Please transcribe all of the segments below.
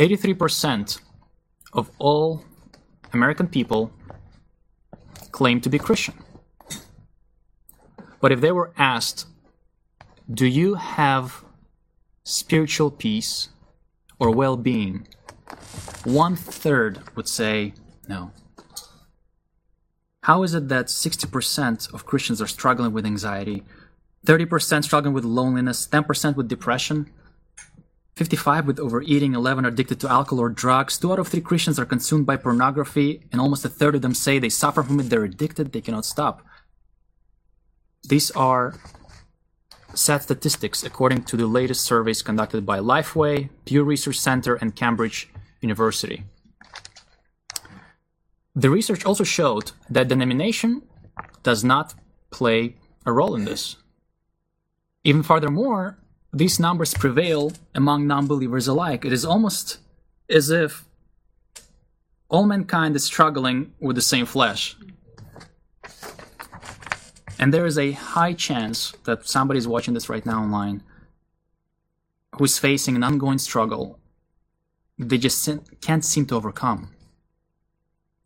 83% of all American people claim to be Christian. But if they were asked, Do you have spiritual peace or well being? One third would say no. How is it that 60% of Christians are struggling with anxiety, 30% struggling with loneliness, 10% with depression, 55 with overeating, 11 are addicted to alcohol or drugs, 2 out of 3 Christians are consumed by pornography, and almost a third of them say they suffer from it, they're addicted, they cannot stop. These are sad statistics according to the latest surveys conducted by Lifeway, Pew Research Center, and Cambridge University. The research also showed that denomination does not play a role in this. Even furthermore, these numbers prevail among non believers alike. It is almost as if all mankind is struggling with the same flesh. And there is a high chance that somebody is watching this right now online who is facing an ongoing struggle they just can't seem to overcome.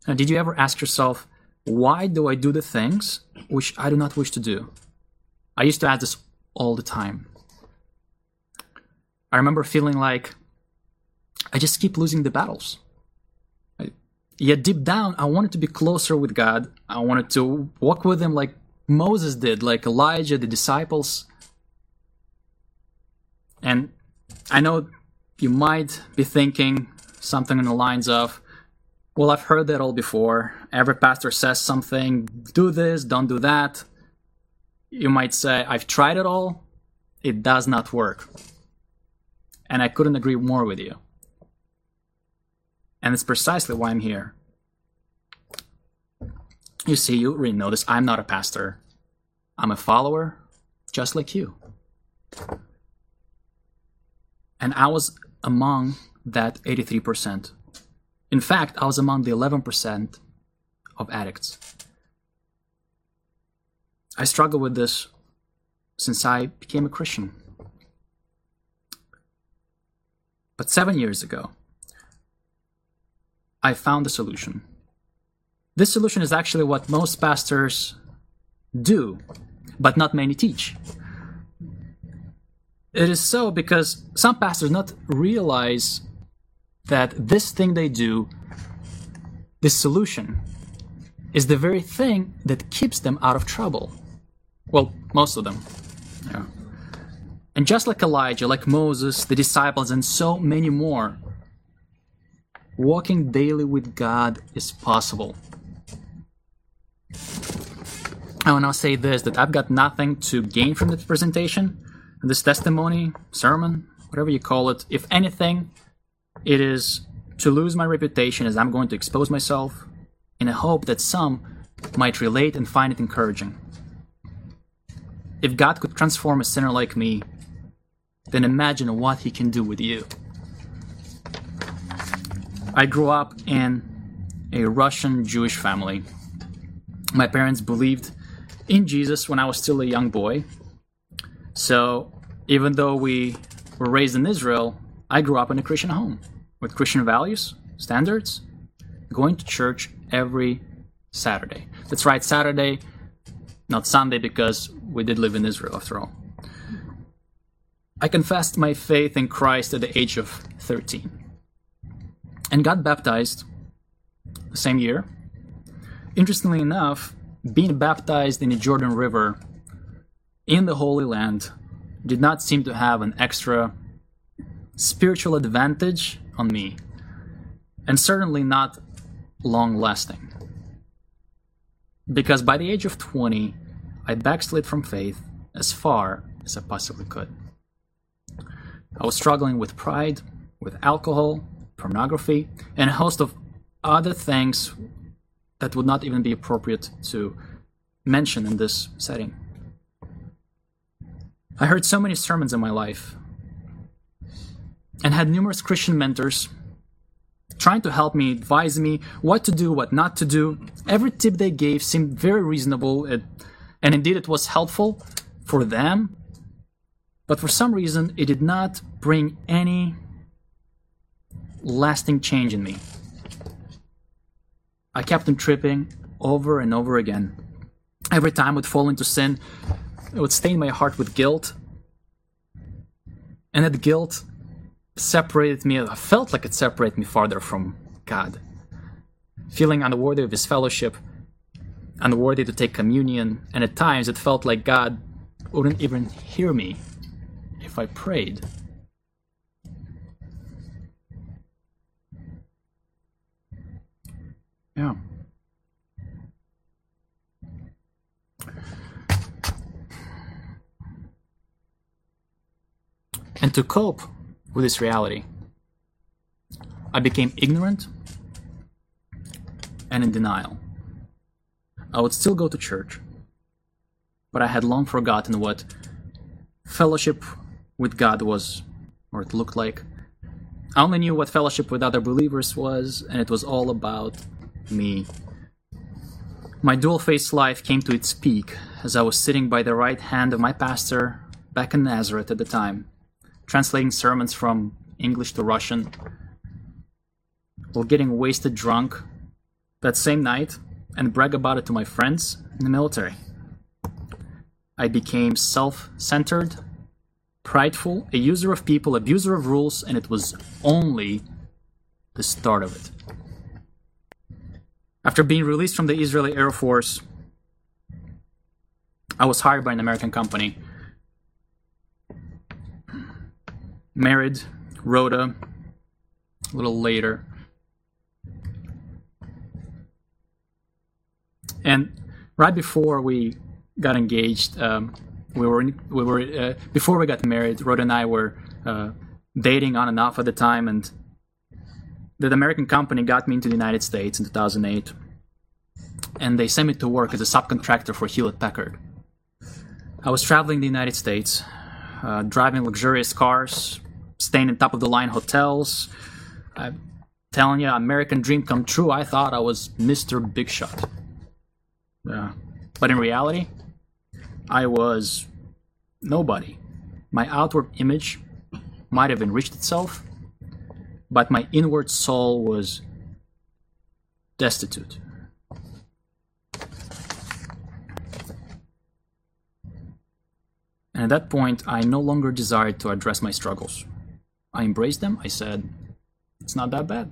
Now, did you ever ask yourself, why do I do the things which I do not wish to do? I used to ask this all the time. I remember feeling like I just keep losing the battles. Yet deep down, I wanted to be closer with God. I wanted to walk with Him like Moses did, like Elijah, the disciples. And I know you might be thinking something in the lines of, well, I've heard that all before. Every pastor says something, do this, don't do that. You might say, I've tried it all, it does not work. And I couldn't agree more with you. And it's precisely why I'm here. You see, you already know this. I'm not a pastor, I'm a follower, just like you. And I was among that 83%. In fact, I was among the 11% of addicts. I struggle with this since I became a Christian. But seven years ago, I found a solution. This solution is actually what most pastors do, but not many teach. It is so because some pastors not realize that this thing they do, this solution, is the very thing that keeps them out of trouble. Well, most of them. Yeah. And just like Elijah, like Moses, the disciples, and so many more, walking daily with God is possible. I want to say this that I've got nothing to gain from this presentation this testimony, sermon, whatever you call it, if anything, it is to lose my reputation as I'm going to expose myself in a hope that some might relate and find it encouraging. If God could transform a sinner like me, then imagine what He can do with you. I grew up in a Russian Jewish family. My parents believed in Jesus when I was still a young boy. So even though we were raised in Israel, I grew up in a Christian home with Christian values, standards, going to church every Saturday. That's right, Saturday, not Sunday, because we did live in Israel after all. I confessed my faith in Christ at the age of 13 and got baptized the same year. Interestingly enough, being baptized in the Jordan River in the Holy Land did not seem to have an extra spiritual advantage on me, and certainly not long lasting. Because by the age of 20, I backslid from faith as far as I possibly could. I was struggling with pride, with alcohol, pornography, and a host of other things that would not even be appropriate to mention in this setting. I heard so many sermons in my life and had numerous Christian mentors trying to help me, advise me what to do, what not to do. Every tip they gave seemed very reasonable, and indeed it was helpful for them, but for some reason it did not bring any lasting change in me. I kept on tripping over and over again. Every time I would fall into sin, it would stain my heart with guilt. And that guilt separated me, I felt like it separated me farther from God. Feeling unworthy of His fellowship, unworthy to take communion, and at times it felt like God wouldn't even hear me if I prayed. Yeah. And to cope with this reality, I became ignorant and in denial. I would still go to church, but I had long forgotten what fellowship with God was, or it looked like. I only knew what fellowship with other believers was, and it was all about me. My dual faced life came to its peak as I was sitting by the right hand of my pastor back in Nazareth at the time, translating sermons from English to Russian, while getting wasted drunk that same night and brag about it to my friends in the military. I became self centered, prideful, a user of people, abuser of rules, and it was only the start of it. After being released from the Israeli Air Force, I was hired by an American company. Married Rhoda a little later. And right before we got engaged, um, we were we were uh, before we got married. Rhoda and I were uh, dating on and off at the time, and that American company got me into the United States in 2008, and they sent me to work as a subcontractor for Hewlett Packard. I was traveling the United States, uh, driving luxurious cars, staying in top of the line hotels. I'm telling you, American dream come true. I thought I was Mr. Big Shot. Yeah. But in reality, I was nobody. My outward image might have enriched itself, but my inward soul was destitute. And at that point, I no longer desired to address my struggles. I embraced them. I said, it's not that bad.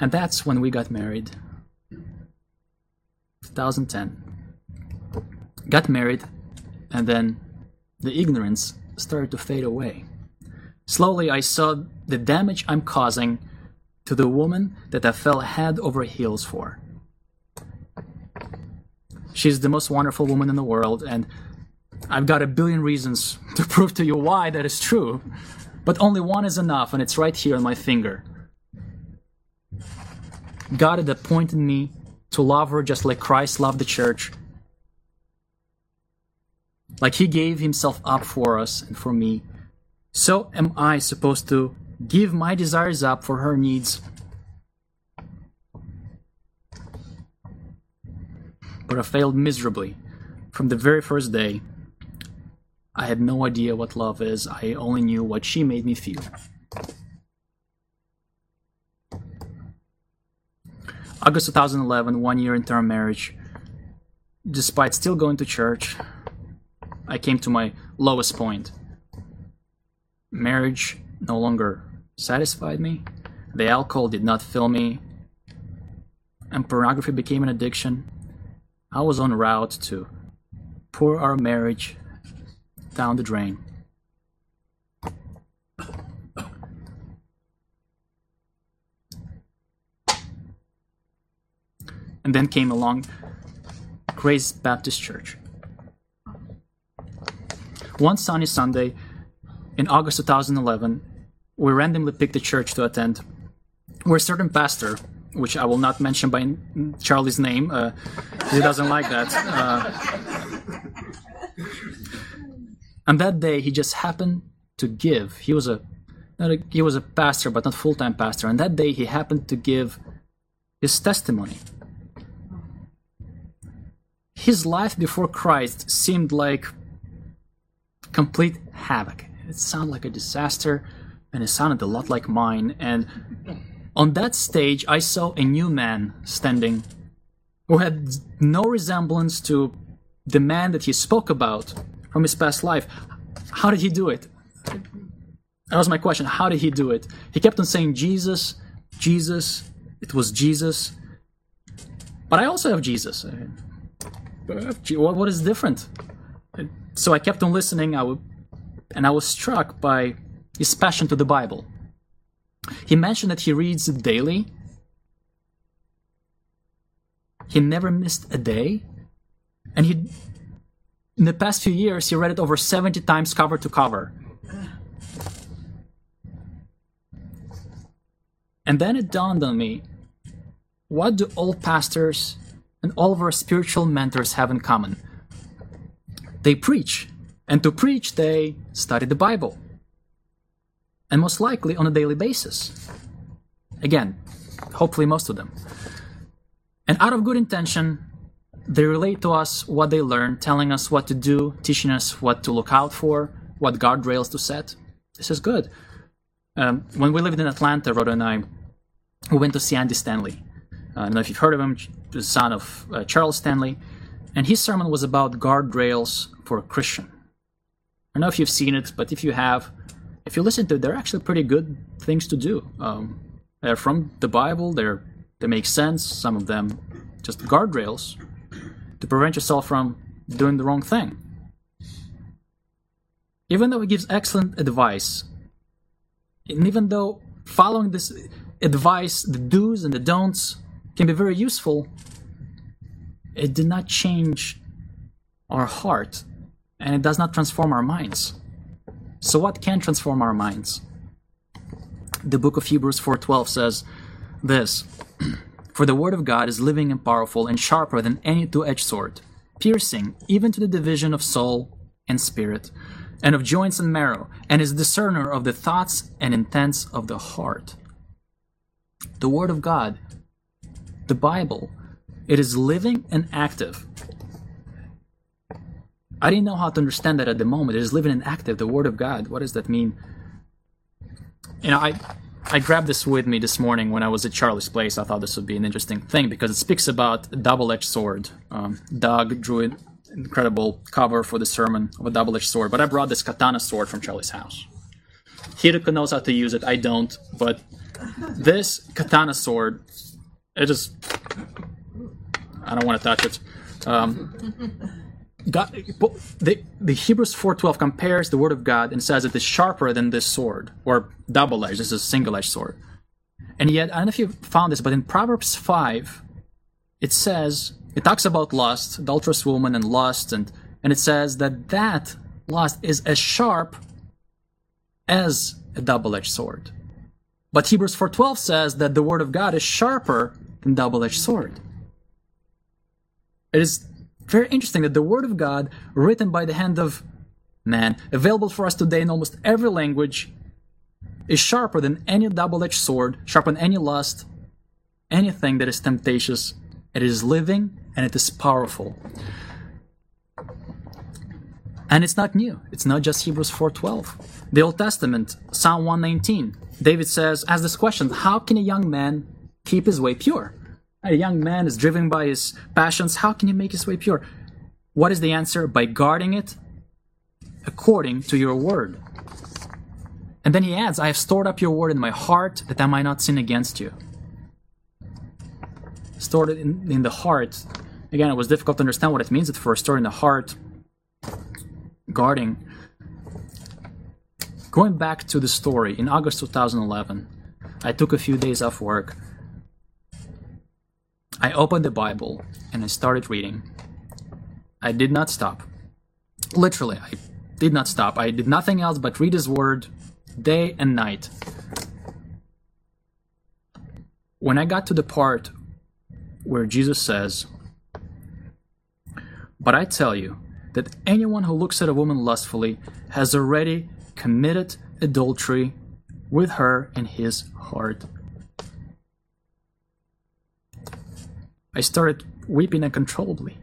And that's when we got married. 2010. Got married, and then the ignorance started to fade away. Slowly, I saw the damage I'm causing to the woman that I fell head over heels for. She's the most wonderful woman in the world, and I've got a billion reasons to prove to you why that is true. But only one is enough, and it's right here on my finger. God had appointed me to love her just like Christ loved the church. Like he gave himself up for us and for me. So am I supposed to give my desires up for her needs. But I failed miserably from the very first day. I had no idea what love is, I only knew what she made me feel. August 2011, one year into our marriage, despite still going to church, I came to my lowest point. Marriage no longer satisfied me, the alcohol did not fill me, and pornography became an addiction. I was on route to pour our marriage down the drain. And then came along Grace Baptist Church. One sunny Sunday in August 2011, we randomly picked a church to attend where a certain pastor, which I will not mention by Charlie's name, uh, he doesn't like that. Uh, and that day, he just happened to give. He was a, a he was a pastor, but not full time pastor. And that day, he happened to give his testimony his life before Christ seemed like complete havoc. it sounded like a disaster, and it sounded a lot like mine. And on that stage, I saw a new man standing who had no resemblance to the man that he spoke about from his past life. How did he do it? That was my question. How did he do it? He kept on saying, Jesus, Jesus, it was Jesus. But I also have Jesus. What is different? So I kept on listening, I would, and I was struck by his passion to the Bible. He mentioned that he reads it daily. He never missed a day. And he, in the past few years, he read it over 70 times cover to cover. And then it dawned on me what do all pastors and all of our spiritual mentors have in common? They preach, and to preach, they study the Bible. And most likely on a daily basis. Again, hopefully, most of them. And out of good intention, they relate to us what they learn, telling us what to do, teaching us what to look out for, what guardrails to set. This is good. Um, when we lived in Atlanta, Rhoda and I, we went to see Andy Stanley. Uh, I don't know if you've heard of him, the son of uh, Charles Stanley. And his sermon was about guardrails for a Christian. I don't know if you've seen it, but if you have, if you listen to it, they're actually pretty good things to do. Um, they're from the Bible, they're, they make sense, some of them just guardrails to prevent yourself from doing the wrong thing. Even though he gives excellent advice, and even though following this advice, the do's and the don'ts, can be very useful, it did not change our heart and it does not transform our minds. So what can transform our minds? The book of Hebrews 4:12 says this, "For the word of God is living and powerful and sharper than any two-edged sword, piercing even to the division of soul and spirit, and of joints and marrow, and is a discerner of the thoughts and intents of the heart." The word of God, the Bible, it is living and active. I didn't know how to understand that at the moment. It is living and active, the Word of God. What does that mean? You know, I I grabbed this with me this morning when I was at Charlie's place. I thought this would be an interesting thing because it speaks about a double-edged sword. Um, Doug drew an incredible cover for the sermon of a double-edged sword, but I brought this katana sword from Charlie's house. Hideko knows how to use it. I don't, but this katana sword, it just I don't want to touch it. Um, God, the, the Hebrews 4.12 compares the word of God and says it is sharper than this sword, or double-edged, this is a single-edged sword. And yet, I don't know if you found this, but in Proverbs 5, it says, it talks about lust, adulterous woman and lust, and, and it says that that lust is as sharp as a double-edged sword. But Hebrews 4.12 says that the word of God is sharper than double-edged sword. It is very interesting that the Word of God, written by the hand of man, available for us today in almost every language, is sharper than any double edged sword, sharper than any lust, anything that is temptatious. It is living and it is powerful. And it's not new. It's not just Hebrews 4:12. The Old Testament, Psalm 119, David says, asks this question, how can a young man keep his way pure? A young man is driven by his passions. How can he make his way pure? What is the answer? By guarding it according to your word. And then he adds, I have stored up your word in my heart that I might not sin against you. Stored it in, in the heart. Again, it was difficult to understand what it means at first. Stored in the heart, guarding. Going back to the story, in August 2011, I took a few days off work I opened the Bible and I started reading. I did not stop. Literally, I did not stop. I did nothing else but read His Word day and night. When I got to the part where Jesus says, But I tell you that anyone who looks at a woman lustfully has already committed adultery with her in his heart. I started weeping uncontrollably.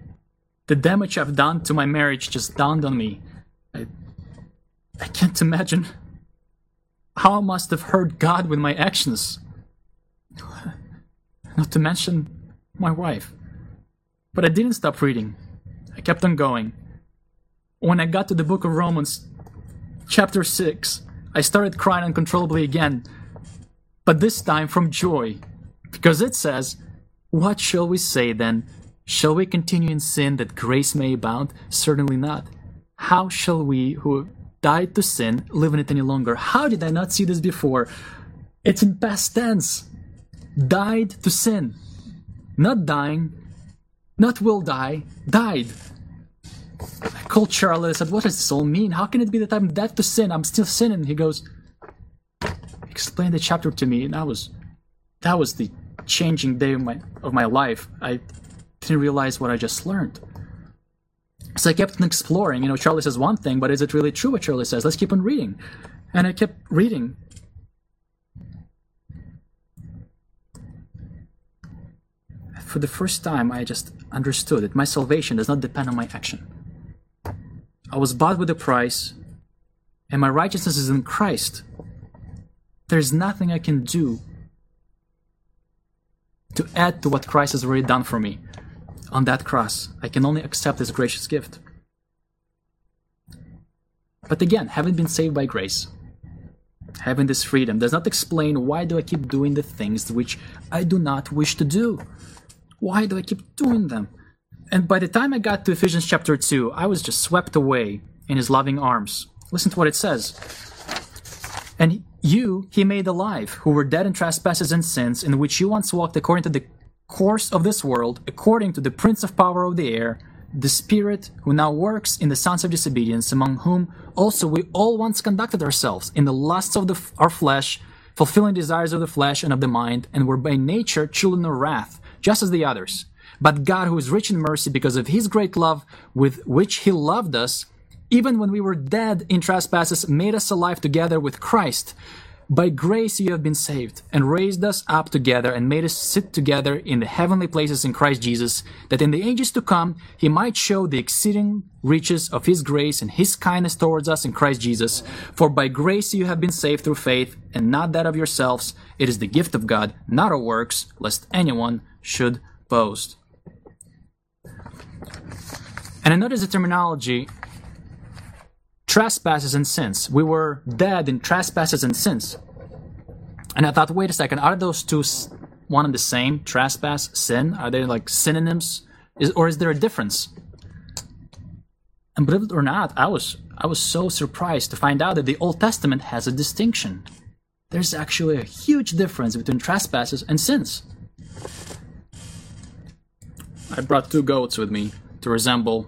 The damage I've done to my marriage just dawned on me. I, I can't imagine how I must have hurt God with my actions. Not to mention my wife. But I didn't stop reading. I kept on going. When I got to the book of Romans, chapter 6, I started crying uncontrollably again, but this time from joy, because it says, What shall we say then? Shall we continue in sin that grace may abound? Certainly not. How shall we who died to sin live in it any longer? How did I not see this before? It's in past tense. Died to sin. Not dying, not will die, died. I called Charlie. I said, What does this all mean? How can it be that I'm dead to sin? I'm still sinning. He goes, Explain the chapter to me. And that was that was the changing day of my of my life. I didn't realize what I just learned. So I kept exploring. You know, Charlie says one thing, but is it really true what Charlie says? Let's keep on reading. And I kept reading. For the first time, I just understood that my salvation does not depend on my action. I was bought with a price, and my righteousness is in Christ. There's nothing I can do to add to what Christ has already done for me on that cross. I can only accept His gracious gift. But again, having been saved by grace, having this freedom does not explain why do I keep doing the things which I do not wish to do. Why do I keep doing them? And by the time I got to Ephesians chapter 2, I was just swept away in his loving arms. Listen to what it says. And you he made alive, who were dead in trespasses and sins, in which you once walked according to the course of this world, according to the prince of power of the air, the spirit who now works in the sons of disobedience, among whom also we all once conducted ourselves in the lusts of the, our flesh, fulfilling desires of the flesh and of the mind, and were by nature children of wrath, just as the others. But God, who is rich in mercy because of his great love with which he loved us, even when we were dead in trespasses, made us alive together with Christ. By grace you have been saved, and raised us up together, and made us sit together in the heavenly places in Christ Jesus, that in the ages to come he might show the exceeding riches of his grace and his kindness towards us in Christ Jesus. For by grace you have been saved through faith, and not that of yourselves. It is the gift of God, not of works, lest anyone should boast. And I notice the terminology trespasses and sins. We were dead in trespasses and sins. And I thought, wait a second, are those two one and the same? Trespass, sin? Are they like synonyms? Is, or is there a difference? And believe it or not, I was I was so surprised to find out that the Old Testament has a distinction. There's actually a huge difference between trespasses and sins. I brought two goats with me to resemble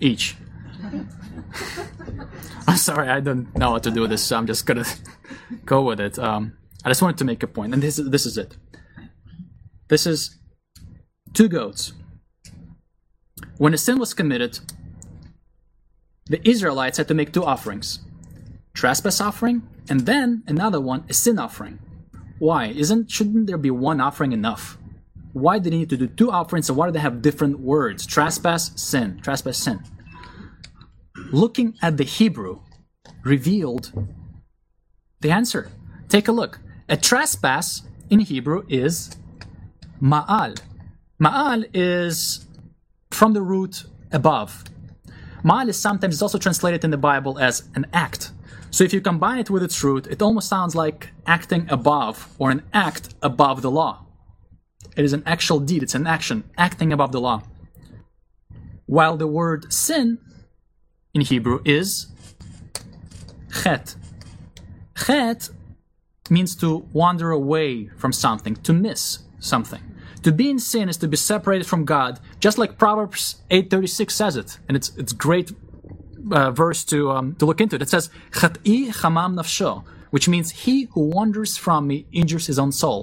each. I'm sorry, I don't know what to do with this, so I'm just gonna go with it. Um, I just wanted to make a point, and this is this is it. This is two goats. When a sin was committed, the Israelites had to make two offerings: trespass offering, and then another one, a sin offering. Why? Isn't shouldn't there be one offering enough? Why do they need to do two offerings, and why do they have different words? Trespass, sin. Trespass, sin looking at the Hebrew revealed the answer. Take a look. A trespass in Hebrew is ma'al. Ma'al is from the root above. Ma'al is sometimes also translated in the Bible as an act. So if you combine it with its root, it almost sounds like acting above or an act above the law. It is an actual deed, it's an action, acting above the law. While the word sin in Hebrew is chet. Chet means to wander away from something, to miss something. To be in sin is to be separated from God, just like Proverbs 8:36 says it, and it's it's great uh, verse to um, to look into it. Says "Chat'i chamam nafsho," which means he who wanders from me injures his own soul.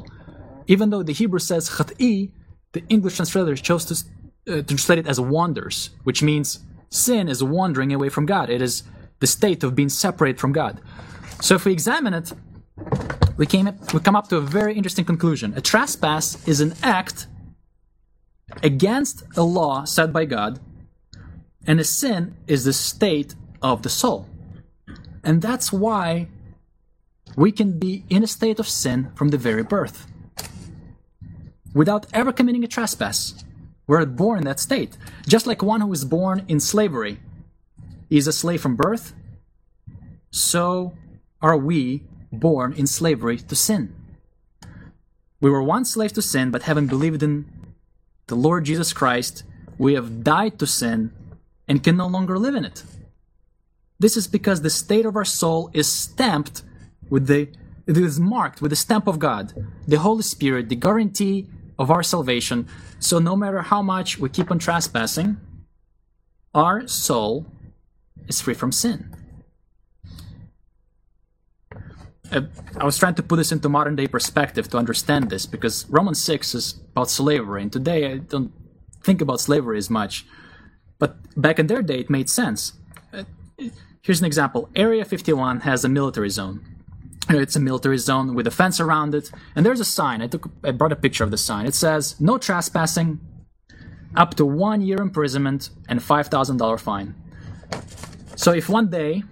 Even though the Hebrew says "Chat'i," the English translator chose to uh, translate it as wanders, which means sin is wandering away from God. It is the state of being separated from God. So if we examine it, we, came up, we come up to a very interesting conclusion. A trespass is an act against a law set by God, and a sin is the state of the soul. And that's why we can be in a state of sin from the very birth without ever committing a trespass. We're born in that state. Just like one who is born in slavery is a slave from birth, so are we born in slavery to sin. We were once slaves to sin, but having believed in the Lord Jesus Christ, we have died to sin and can no longer live in it. This is because the state of our soul is stamped with the it is marked with the stamp of God, the Holy Spirit, the guarantee of our salvation. So no matter how much we keep on trespassing, our soul is free from sin. Uh, I was trying to put this into modern day perspective to understand this because Romans 6 is about slavery, and today I don't think about slavery as much. But back in their day, it made sense. Uh, here's an example Area 51 has a military zone. It's a military zone with a fence around it, and there's a sign. I took, I brought a picture of the sign. It says, "No trespassing, up to one year imprisonment and five thousand dollar fine." So if one day,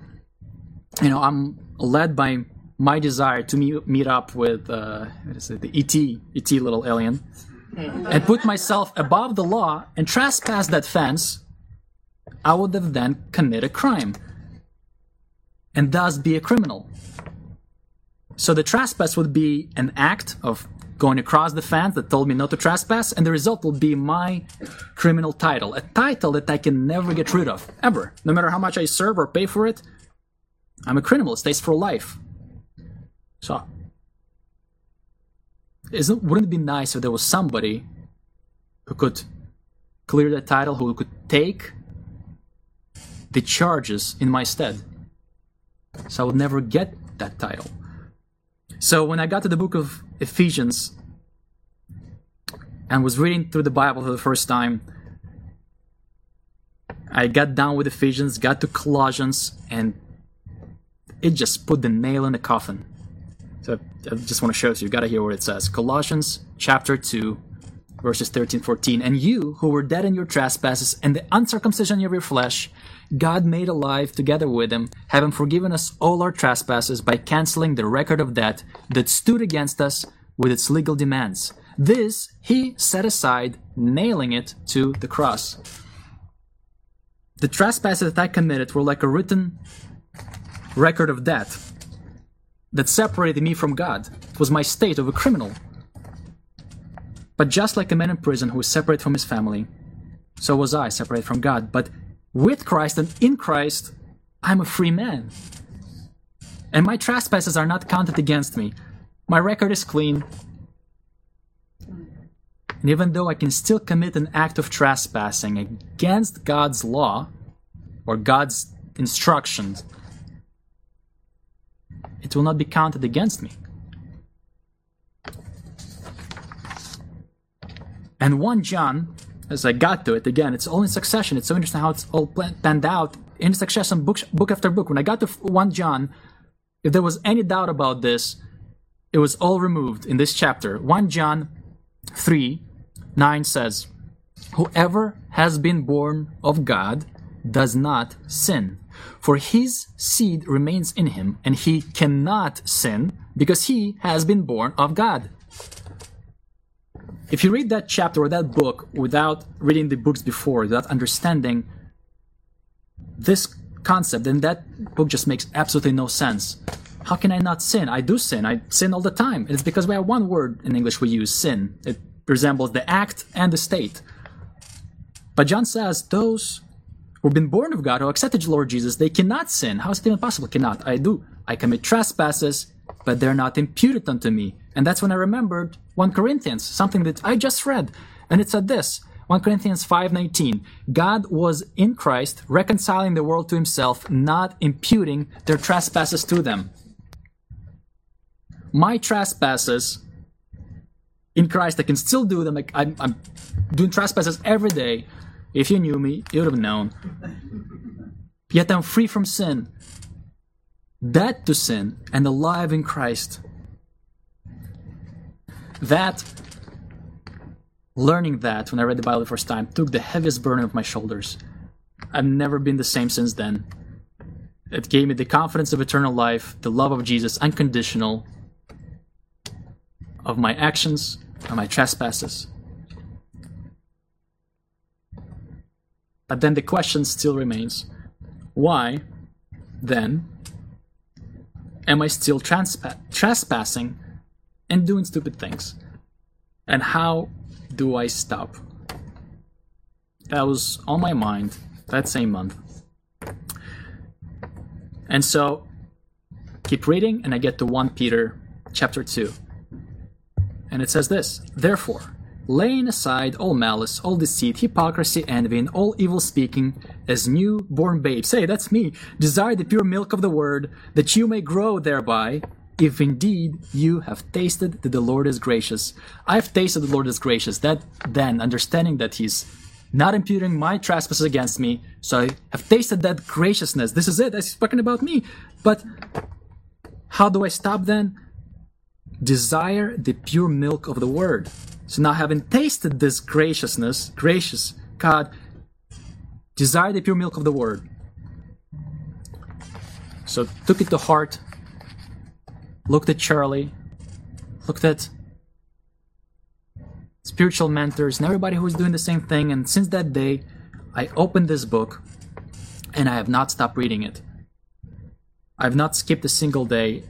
you know, I'm led by my desire to meet, meet up with uh, it, the ET, ET little alien, and put myself above the law and trespass that fence, I would have then commit a crime, and thus be a criminal. So the trespass would be an act of going across the fence that told me not to trespass, and the result will be my criminal title. A title that I can never get rid of, ever. No matter how much I serve or pay for it, I'm a criminal. It stays for life. So, isn't, wouldn't it be nice if there was somebody who could clear that title, who could take the charges in my stead? So I would never get that title. So when I got to the book of Ephesians and was reading through the Bible for the first time, I got down with Ephesians, got to Colossians, and it just put the nail in the coffin. So I just want to show you, you got to hear what it says. Colossians chapter 2, verses 13 14. And you who were dead in your trespasses and the uncircumcision of your flesh, God made alive together with him, having forgiven us all our trespasses by canceling the record of debt that stood against us with its legal demands. This he set aside, nailing it to the cross. The trespasses that I committed were like a written record of debt that separated me from God. It was my state of a criminal. But just like a man in prison who is separated from his family, so was I separated from God. But with Christ and in Christ, I'm a free man. And my trespasses are not counted against me. My record is clean. And even though I can still commit an act of trespassing against God's law or God's instructions, it will not be counted against me. And 1 John as I got to it again, it's all in succession. It's so interesting how it's all panned out in succession, book, book after book. When I got to 1 John, if there was any doubt about this, it was all removed in this chapter. 1 John 3 9 says, Whoever has been born of God does not sin, for his seed remains in him, and he cannot sin because he has been born of God. If you read that chapter or that book without reading the books before, without understanding this concept, then that book just makes absolutely no sense. How can I not sin? I do sin. I sin all the time. It's because we have one word in English we use, sin. It resembles the act and the state. But John says those who've been born of God, who accepted the Lord Jesus, they cannot sin. How is it even possible? Cannot. I do. I commit trespasses, but they're not imputed unto me. And that's when I remembered 1 Corinthians, something that I just read. And it said this 1 Corinthians 5:19 God was in Christ reconciling the world to himself not imputing their trespasses to them. My trespasses in Christ I can still do them. I'm, I'm doing trespasses every day. If you knew me you would have known. Yet I'm free from sin dead to sin and alive in Christ that learning that when I read the Bible the first time took the heaviest burden of my shoulders. I've never been the same since then. It gave me the confidence of eternal life, the love of Jesus, unconditional, of my actions and my trespasses. But then the question still remains why, then, am I still transpa- trespassing and doing stupid things? And how do I stop? That was on my mind that same month. And so, keep reading, and I get to 1 Peter chapter 2. And it says this Therefore, laying aside all malice, all deceit, hypocrisy, envy, and all evil speaking, as new-born babes, say, that's me, desire the pure milk of the word, that you may grow thereby, if indeed you have tasted that the Lord is gracious. I have tasted the Lord is gracious. That then, understanding that He's not imputing my trespasses against me, so I have tasted that graciousness. This is it. He's speaking about me. But how do I stop then? Desire the pure milk of the word. So now having tasted this graciousness, gracious God, desire the pure milk of the word. So took it to heart, looked at Charlie, looked at spiritual mentors and everybody who was doing the same thing. And since that day, I opened this book and I have not stopped reading it. I've not skipped a single day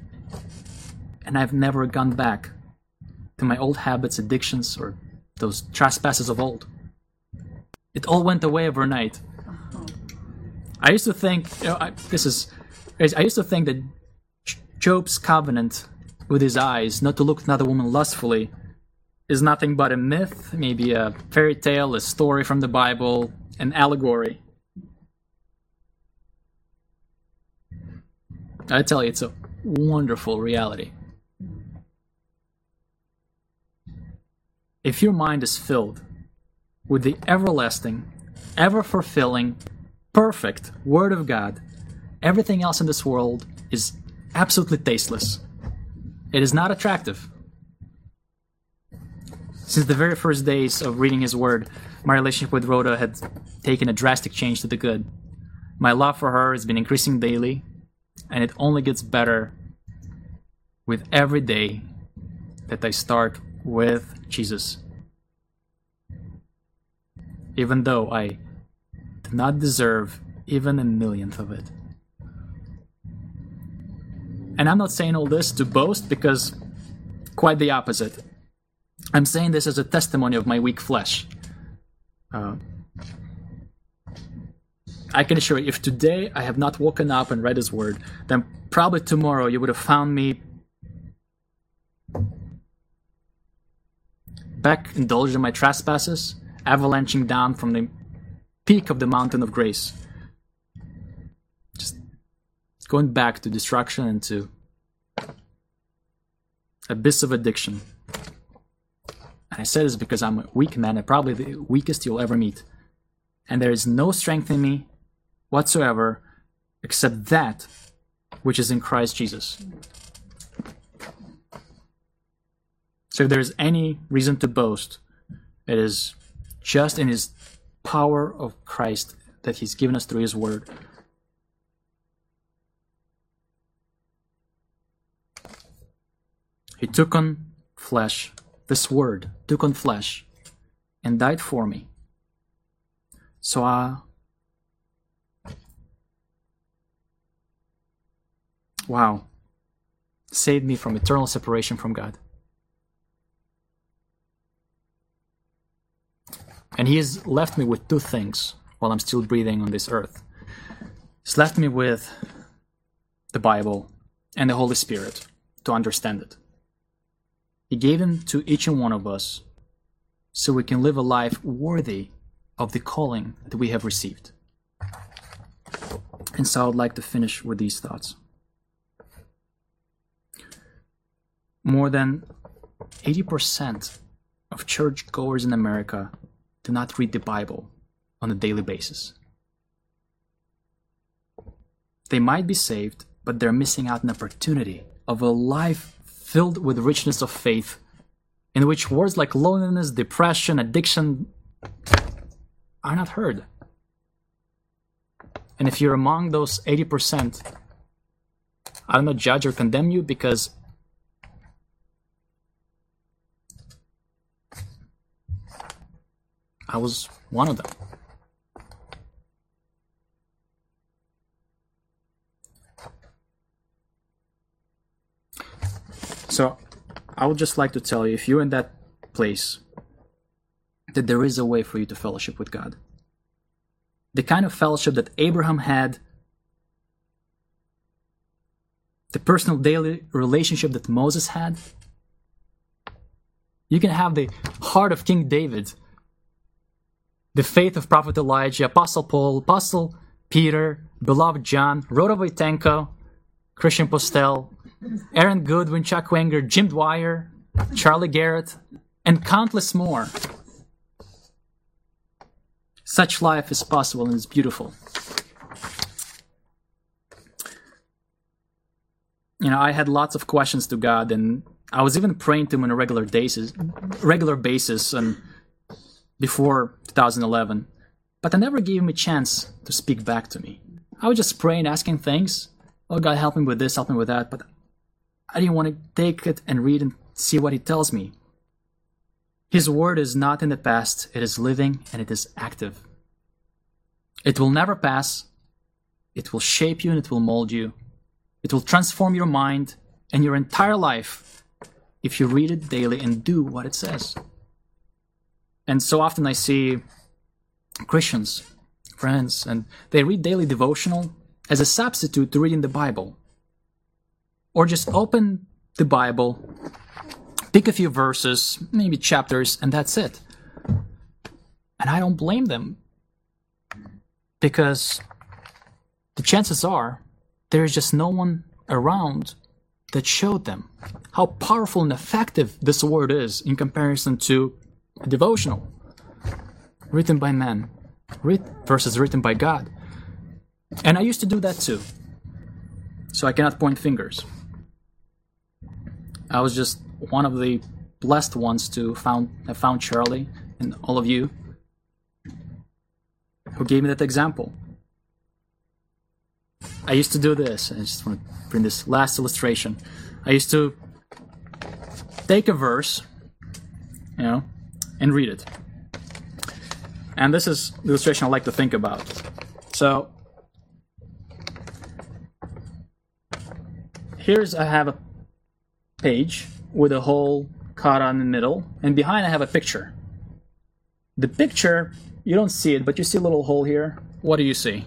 and I've never gone back to my old habits, addictions, or those trespasses of old. It all went away overnight. Uh-huh. I used to think, you know, I, this is, I used to think that Job's covenant with his eyes not to look at another woman lustfully is nothing but a myth, maybe a fairy tale, a story from the Bible, an allegory. I tell you, it's a wonderful reality. If your mind is filled with the everlasting, ever fulfilling, perfect Word of God, everything else in this world is absolutely tasteless. It is not attractive. Since the very first days of reading his word, my relationship with Rhoda had taken a drastic change to the good. My love for her has been increasing daily, and it only gets better with every day that I start with Jesus. Even though I do not deserve even a millionth of it. And I'm not saying all this to boast because quite the opposite. I'm saying this as a testimony of my weak flesh. Uh, I can assure you, if today I have not woken up and read His Word, then probably tomorrow you would have found me back indulged in my trespasses, avalanching down from the peak of the mountain of grace. Going back to destruction and to abyss of addiction. And I say this because I'm a weak man and probably the weakest you'll ever meet. And there is no strength in me whatsoever except that which is in Christ Jesus. So if there's any reason to boast, it is just in his power of Christ that he's given us through his word. He took on flesh this word took on flesh and died for me. So I. wow. Saved me from eternal separation from God. And he has left me with two things while I'm still breathing on this earth. He's left me with the Bible and the Holy Spirit to understand it. He gave them to each and one of us so we can live a life worthy of the calling that we have received. And so I would like to finish with these thoughts. More than 80% of churchgoers in America do not read the Bible on a daily basis. They might be saved, but they're missing out an opportunity of a life filled with richness of faith, in which words like loneliness, depression, addiction are not heard. And if you're among those 80%, I don't judge or condemn you because I was one of them. So, I would just like to tell you if you're in that place, that there is a way for you to fellowship with God. The kind of fellowship that Abraham had, the personal daily relationship that Moses had. You can have the heart of King David, the faith of Prophet Elijah, Apostle Paul, Apostle Peter, beloved John, Rhoda Voitenko, Christian Postel, Aaron Goodwin, Chuck Wenger, Jim Dwyer, Charlie Garrett, and countless more. Such life is possible and is beautiful. You know, I had lots of questions to God, and I was even praying to Him on a regular basis, regular basis, and before 2011. But I never gave Him a chance to speak back to me. I was just praying, asking things. Oh God, help me with this, help me with that. But I didn't want to take it and read and see what He tells me. His word is not in the past, it is living and it is active. It will never pass. It will shape you and it will mold you. It will transform your mind and your entire life if you read it daily and do what it says. And so often I see Christians, friends, and they read daily devotional as a substitute to reading the Bible. Or just open the Bible pick a few verses, maybe chapters, and that's it. And I don't blame them because the chances are there's just no one around that showed them how powerful and effective this word is in comparison to a devotional written by men versus written by God. And I used to do that too. So I cannot point fingers. I was just one of the blessed ones to found have found Charlie and all of you who gave me that example. I used to do this. I just want to bring this last illustration. I used to take a verse, you know, and read it. And this is the illustration I like to think about. So here's I have a page with a hole cut on the middle, and behind I have a picture. The picture, you don't see it, but you see a little hole here. What do you see?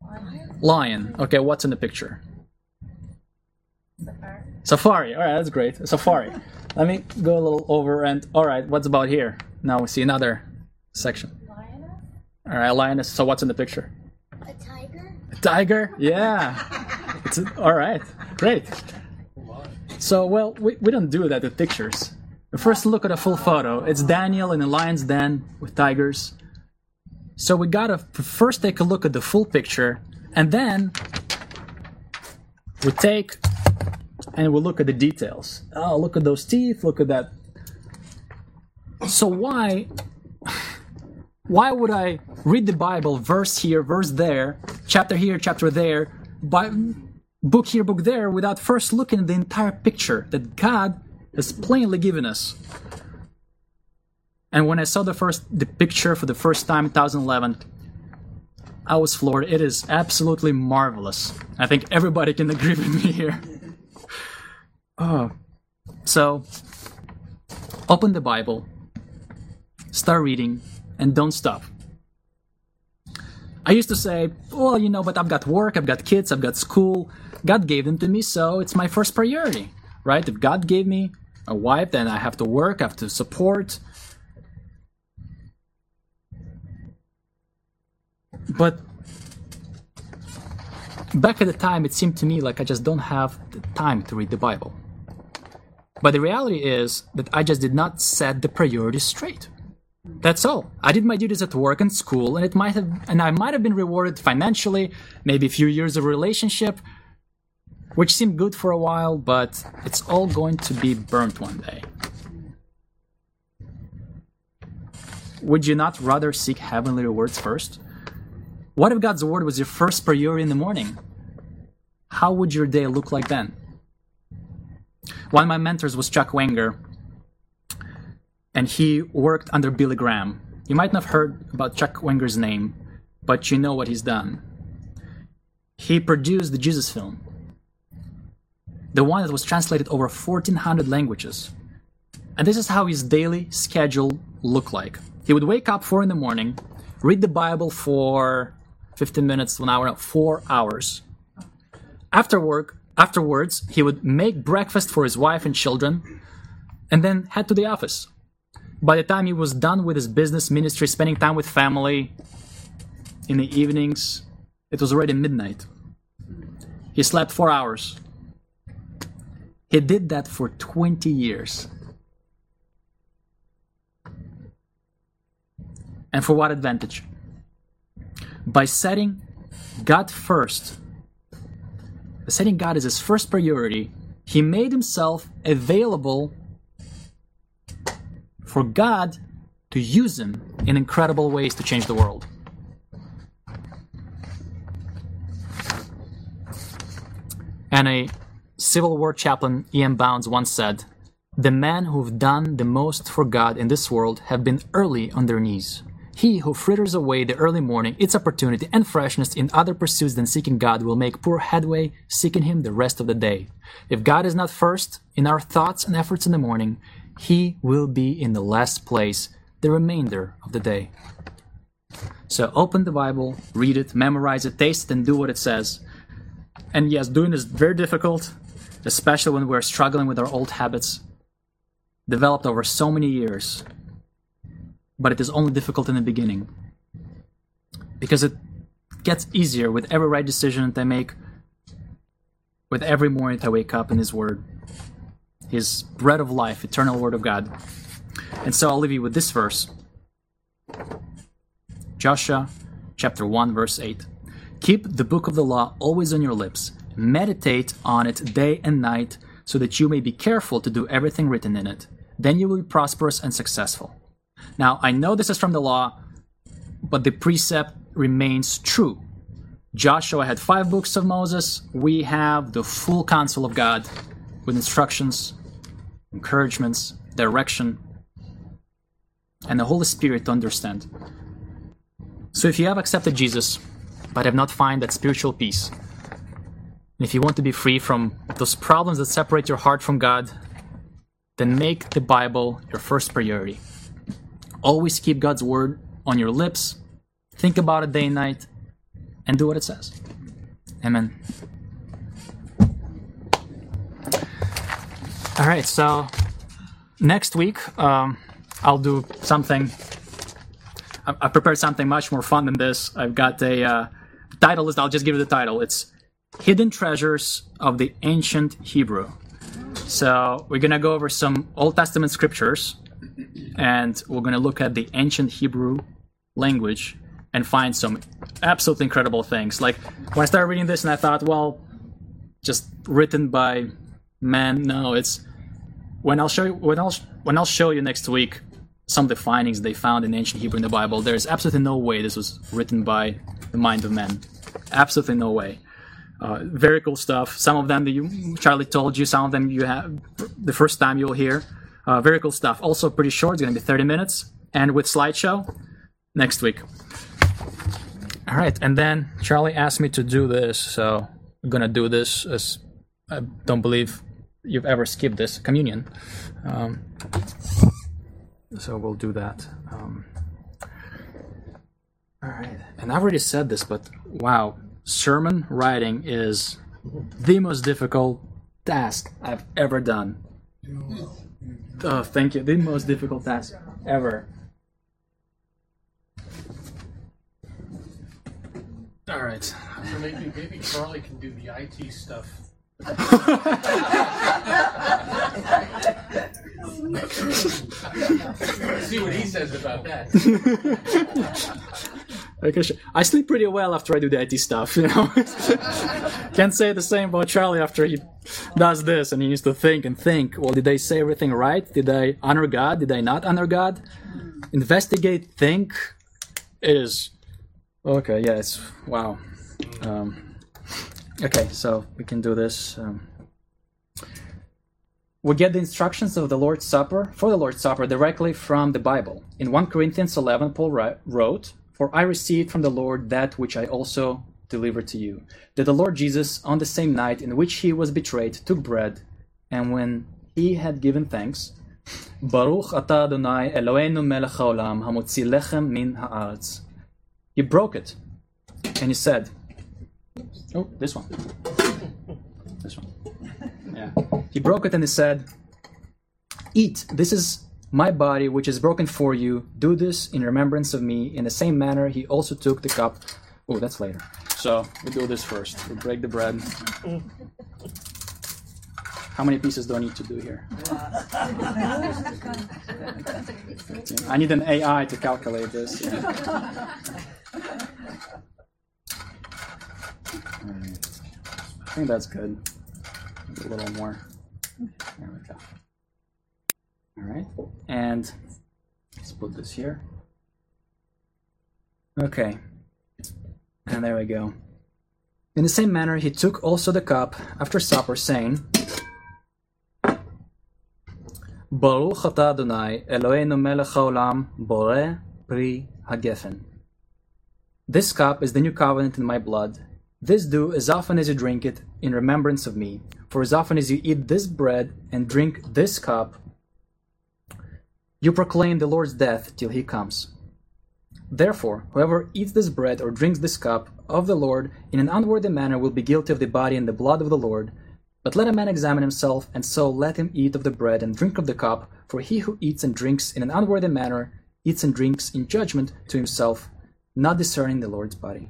Lion. Lion. Okay, what's in the picture? Safari. Safari. All right, that's great. Safari. Let me go a little over and all right, what's about here? Now we see another section. Lioness. All right, lioness. So what's in the picture? A tiger. A tiger? Yeah. a, all right. Great. So, well, we, we don't do that with pictures. First, look at a full photo. It's Daniel in a lion's den with tigers. So we gotta first take a look at the full picture, and then we take and we look at the details. Oh, look at those teeth. Look at that. So why, why would I read the Bible verse here, verse there, chapter here, chapter there, by book here, book there, without first looking at the entire picture that God has plainly given us. And when I saw the first the picture for the first time in 2011, I was floored. It is absolutely marvelous. I think everybody can agree with me here. oh. So, open the Bible, start reading, and don't stop. I used to say, well, you know, but I've got work, I've got kids, I've got school, God gave them to me, so it's my first priority, right? If God gave me a wife, then I have to work, I have to support. But back at the time, it seemed to me like I just don't have the time to read the Bible. But the reality is that I just did not set the priorities straight. That's all. I did my duties at work and school, and it might have, and I might have been rewarded financially, maybe a few years of relationship, which seemed good for a while, but it's all going to be burnt one day. Would you not rather seek heavenly rewards first? What if God's word was your first priority in the morning? How would your day look like then? One of my mentors was Chuck Wenger, and he worked under Billy Graham. You might not have heard about Chuck Wenger's name, but you know what he's done. He produced the Jesus film, the one that was translated over 1,400 languages. And this is how his daily schedule looked like. He would wake up 4 in the morning, read the Bible for 15 minutes to an hour, 4 hours. After work, afterwards, he would make breakfast for his wife and children and then head to the office. By the time he was done with his business ministry, spending time with family in the evenings, it was already midnight. He slept 4 hours. He did that for 20 years. And for what advantage? By setting God first, setting God as his first priority, he made himself available for God to use him in incredible ways to change the world. And a Civil War chaplain, E.M. Bounds, once said, The men who've done the most for God in this world have been early on their knees. He who fritters away the early morning, its opportunity and freshness in other pursuits than seeking God will make poor headway seeking Him the rest of the day. If God is not first in our thoughts and efforts in the morning, He will be in the last place the remainder of the day. So open the Bible, read it, memorize it, taste it, and do what it says. And yes, doing is very difficult, especially when we're struggling with our old habits, developed over so many years but it is only difficult in the beginning. Because it gets easier with every right decision that I make, with every morning that I wake up in His Word, His bread of life, eternal Word of God. And so I'll leave you with this verse Joshua chapter 1, verse 8. Keep the book of the law always on your lips, meditate on it day and night, so that you may be careful to do everything written in it. Then you will be prosperous and successful. Now, I know this is from the law, but the precept remains true. Joshua had five books of Moses. We have the full counsel of God with instructions, encouragements, direction, and the Holy Spirit to understand. So if you have accepted Jesus, but have not found that spiritual peace, and if you want to be free from those problems that separate your heart from God, then make the Bible your first priority. Always keep God's word on your lips. Think about it day and night and do what it says. Amen. All right, so next week um, I'll do something. I, I prepared something much more fun than this. I've got a uh, title list. I'll just give you the title. It's Hidden Treasures of the Ancient Hebrew. So we're gonna go over some Old Testament scriptures and we're going to look at the ancient Hebrew language and find some absolutely incredible things. Like when I started reading this, and I thought, well, just written by man. No, it's when I'll show you when I'll when I'll show you next week some of the findings they found in ancient Hebrew in the Bible. There's absolutely no way this was written by the mind of men. Absolutely no way. Uh, very cool stuff. Some of them that you, Charlie told you. Some of them you have the first time you'll hear. Uh, very cool stuff. Also pretty short. It's going to be 30 minutes. And with slideshow next week. All right. And then Charlie asked me to do this. So I'm going to do this as I don't believe you've ever skipped this communion. Um, so we'll do that. Um, all right. And I've already said this, but wow, sermon writing is the most difficult task I've ever done. Oh, thank you. The most difficult task ever. All right. So maybe maybe Charlie can do the IT stuff. See what he says about that. Sure. I sleep pretty well after I do the IT stuff, you know. Can't say the same about Charlie after he does this and he needs to think and think. Well, did I say everything right? Did I honor God? Did I not honor God? Investigate, think. It is Okay, yeah, it's wow. Um, okay, so we can do this. Um, we get the instructions of the Lord's Supper for the Lord's Supper directly from the Bible. In 1 Corinthians 11, Paul wrote, For I received from the Lord that which I also delivered to you. That the Lord Jesus, on the same night in which he was betrayed, took bread, and when he had given thanks, Baruch atah Adonai Eloheinu melech haolam hamotzi lechem min haaretz. He broke it, and he said, "Oh, this one, this one." Yeah. He broke it and he said, "Eat. This is my body, which is broken for you. Do this in remembrance of me." In the same manner, he also took the cup. Oh, that's later. So we do this first. We break the bread. How many pieces do I need to do here? I need an AI to calculate this. yeah. I think that's good. A little more. There we go. All right, and let's put this here. Okay, and there we go. In the same manner, he took also the cup after supper, saying, Baruch atah Adonai, Eloheinu melech haolam, boreh pri hagefen. This cup is the new covenant in my blood. This do as often as you drink it in remembrance of me. For as often as you eat this bread and drink this cup, you proclaim the Lord's death till he comes. Therefore, whoever eats this bread or drinks this cup of the Lord in an unworthy manner will be guilty of the body and the blood of the Lord. But let a man examine himself, and so let him eat of the bread and drink of the cup. For he who eats and drinks in an unworthy manner eats and drinks in judgment to himself, not discerning the Lord's body.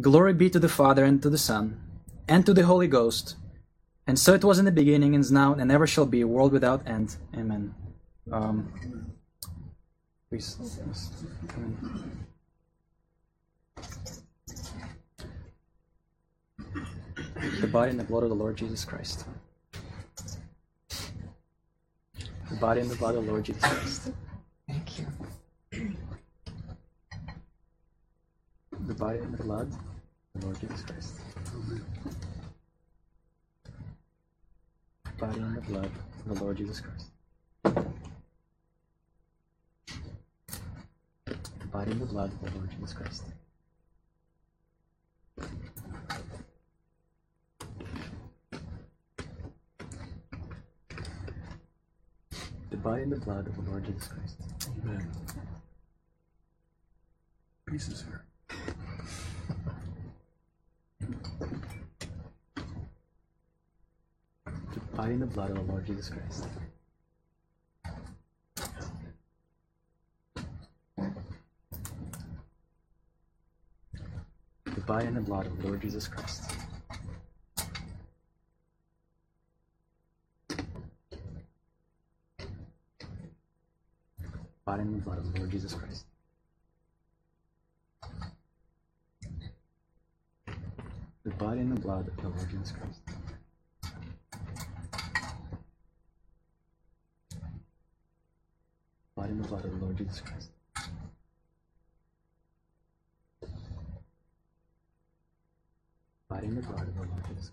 Glory be to the Father, and to the Son, and to the Holy Ghost. And so it was in the beginning, and is now, and ever shall be, a world without end. Amen. Um, please, in. The body and the blood of the Lord Jesus Christ. The body and the blood of the Lord Jesus Christ. Thank you. Body and the blood of the Lord Jesus Christ. The body and the blood of the Lord Jesus Christ. Body and the blood of the Lord Jesus Christ. The body and the blood of the Lord Jesus Christ. Amen. Peace is here. Body and the blood of the Lord Jesus Christ. The body and the blood of Lord Jesus Christ. Body and the blood of the Lord Jesus Christ. The body and the blood of the Lord Jesus Christ. Body and the blood of the Lord Jesus Christ. And the blood of the Lord Jesus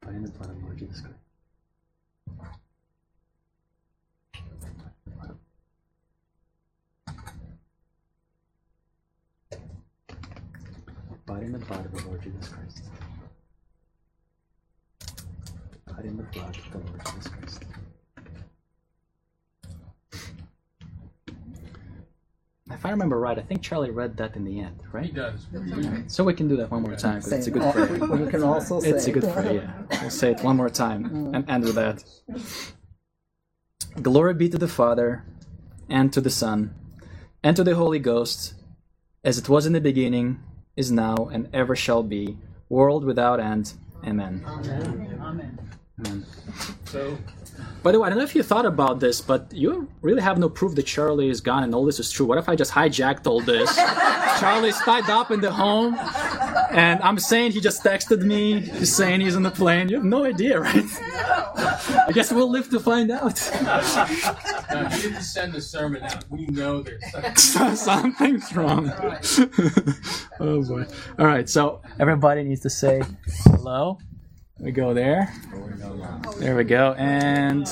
Body and the blood of the Lord Jesus Christ. In the blood of the Lord Jesus Christ. God in the blood of the Lord Jesus Christ. If I remember right, I think Charlie read that in the end, right? He right? does. So we can do that one more time because it's a good Al- prayer. You can also say. It's a good prayer, yeah. We'll say it one more time mm. and end with that. Glory be to the Father, and to the Son, and to the Holy Ghost, as it was in the beginning, is now, and ever shall be, world without end. Amen. Amen. Amen. So, By the way, I don't know if you thought about this, but you really have no proof that Charlie is gone and all this is true. What if I just hijacked all this? Charlie's tied up in the home, and I'm saying he just texted me. He's saying he's on the plane. You have no idea, right? I guess we'll live to find out. no, he didn't send the sermon out. We know there's something. Something's wrong. oh boy. All right, so everybody needs to say hello. We go there. There we go. And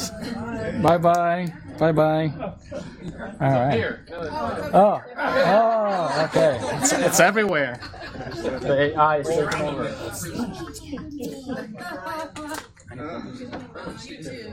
bye bye. Bye bye. All right. Here, no. Oh. Oh, okay. It's, it's everywhere. The AI is taking over. You too.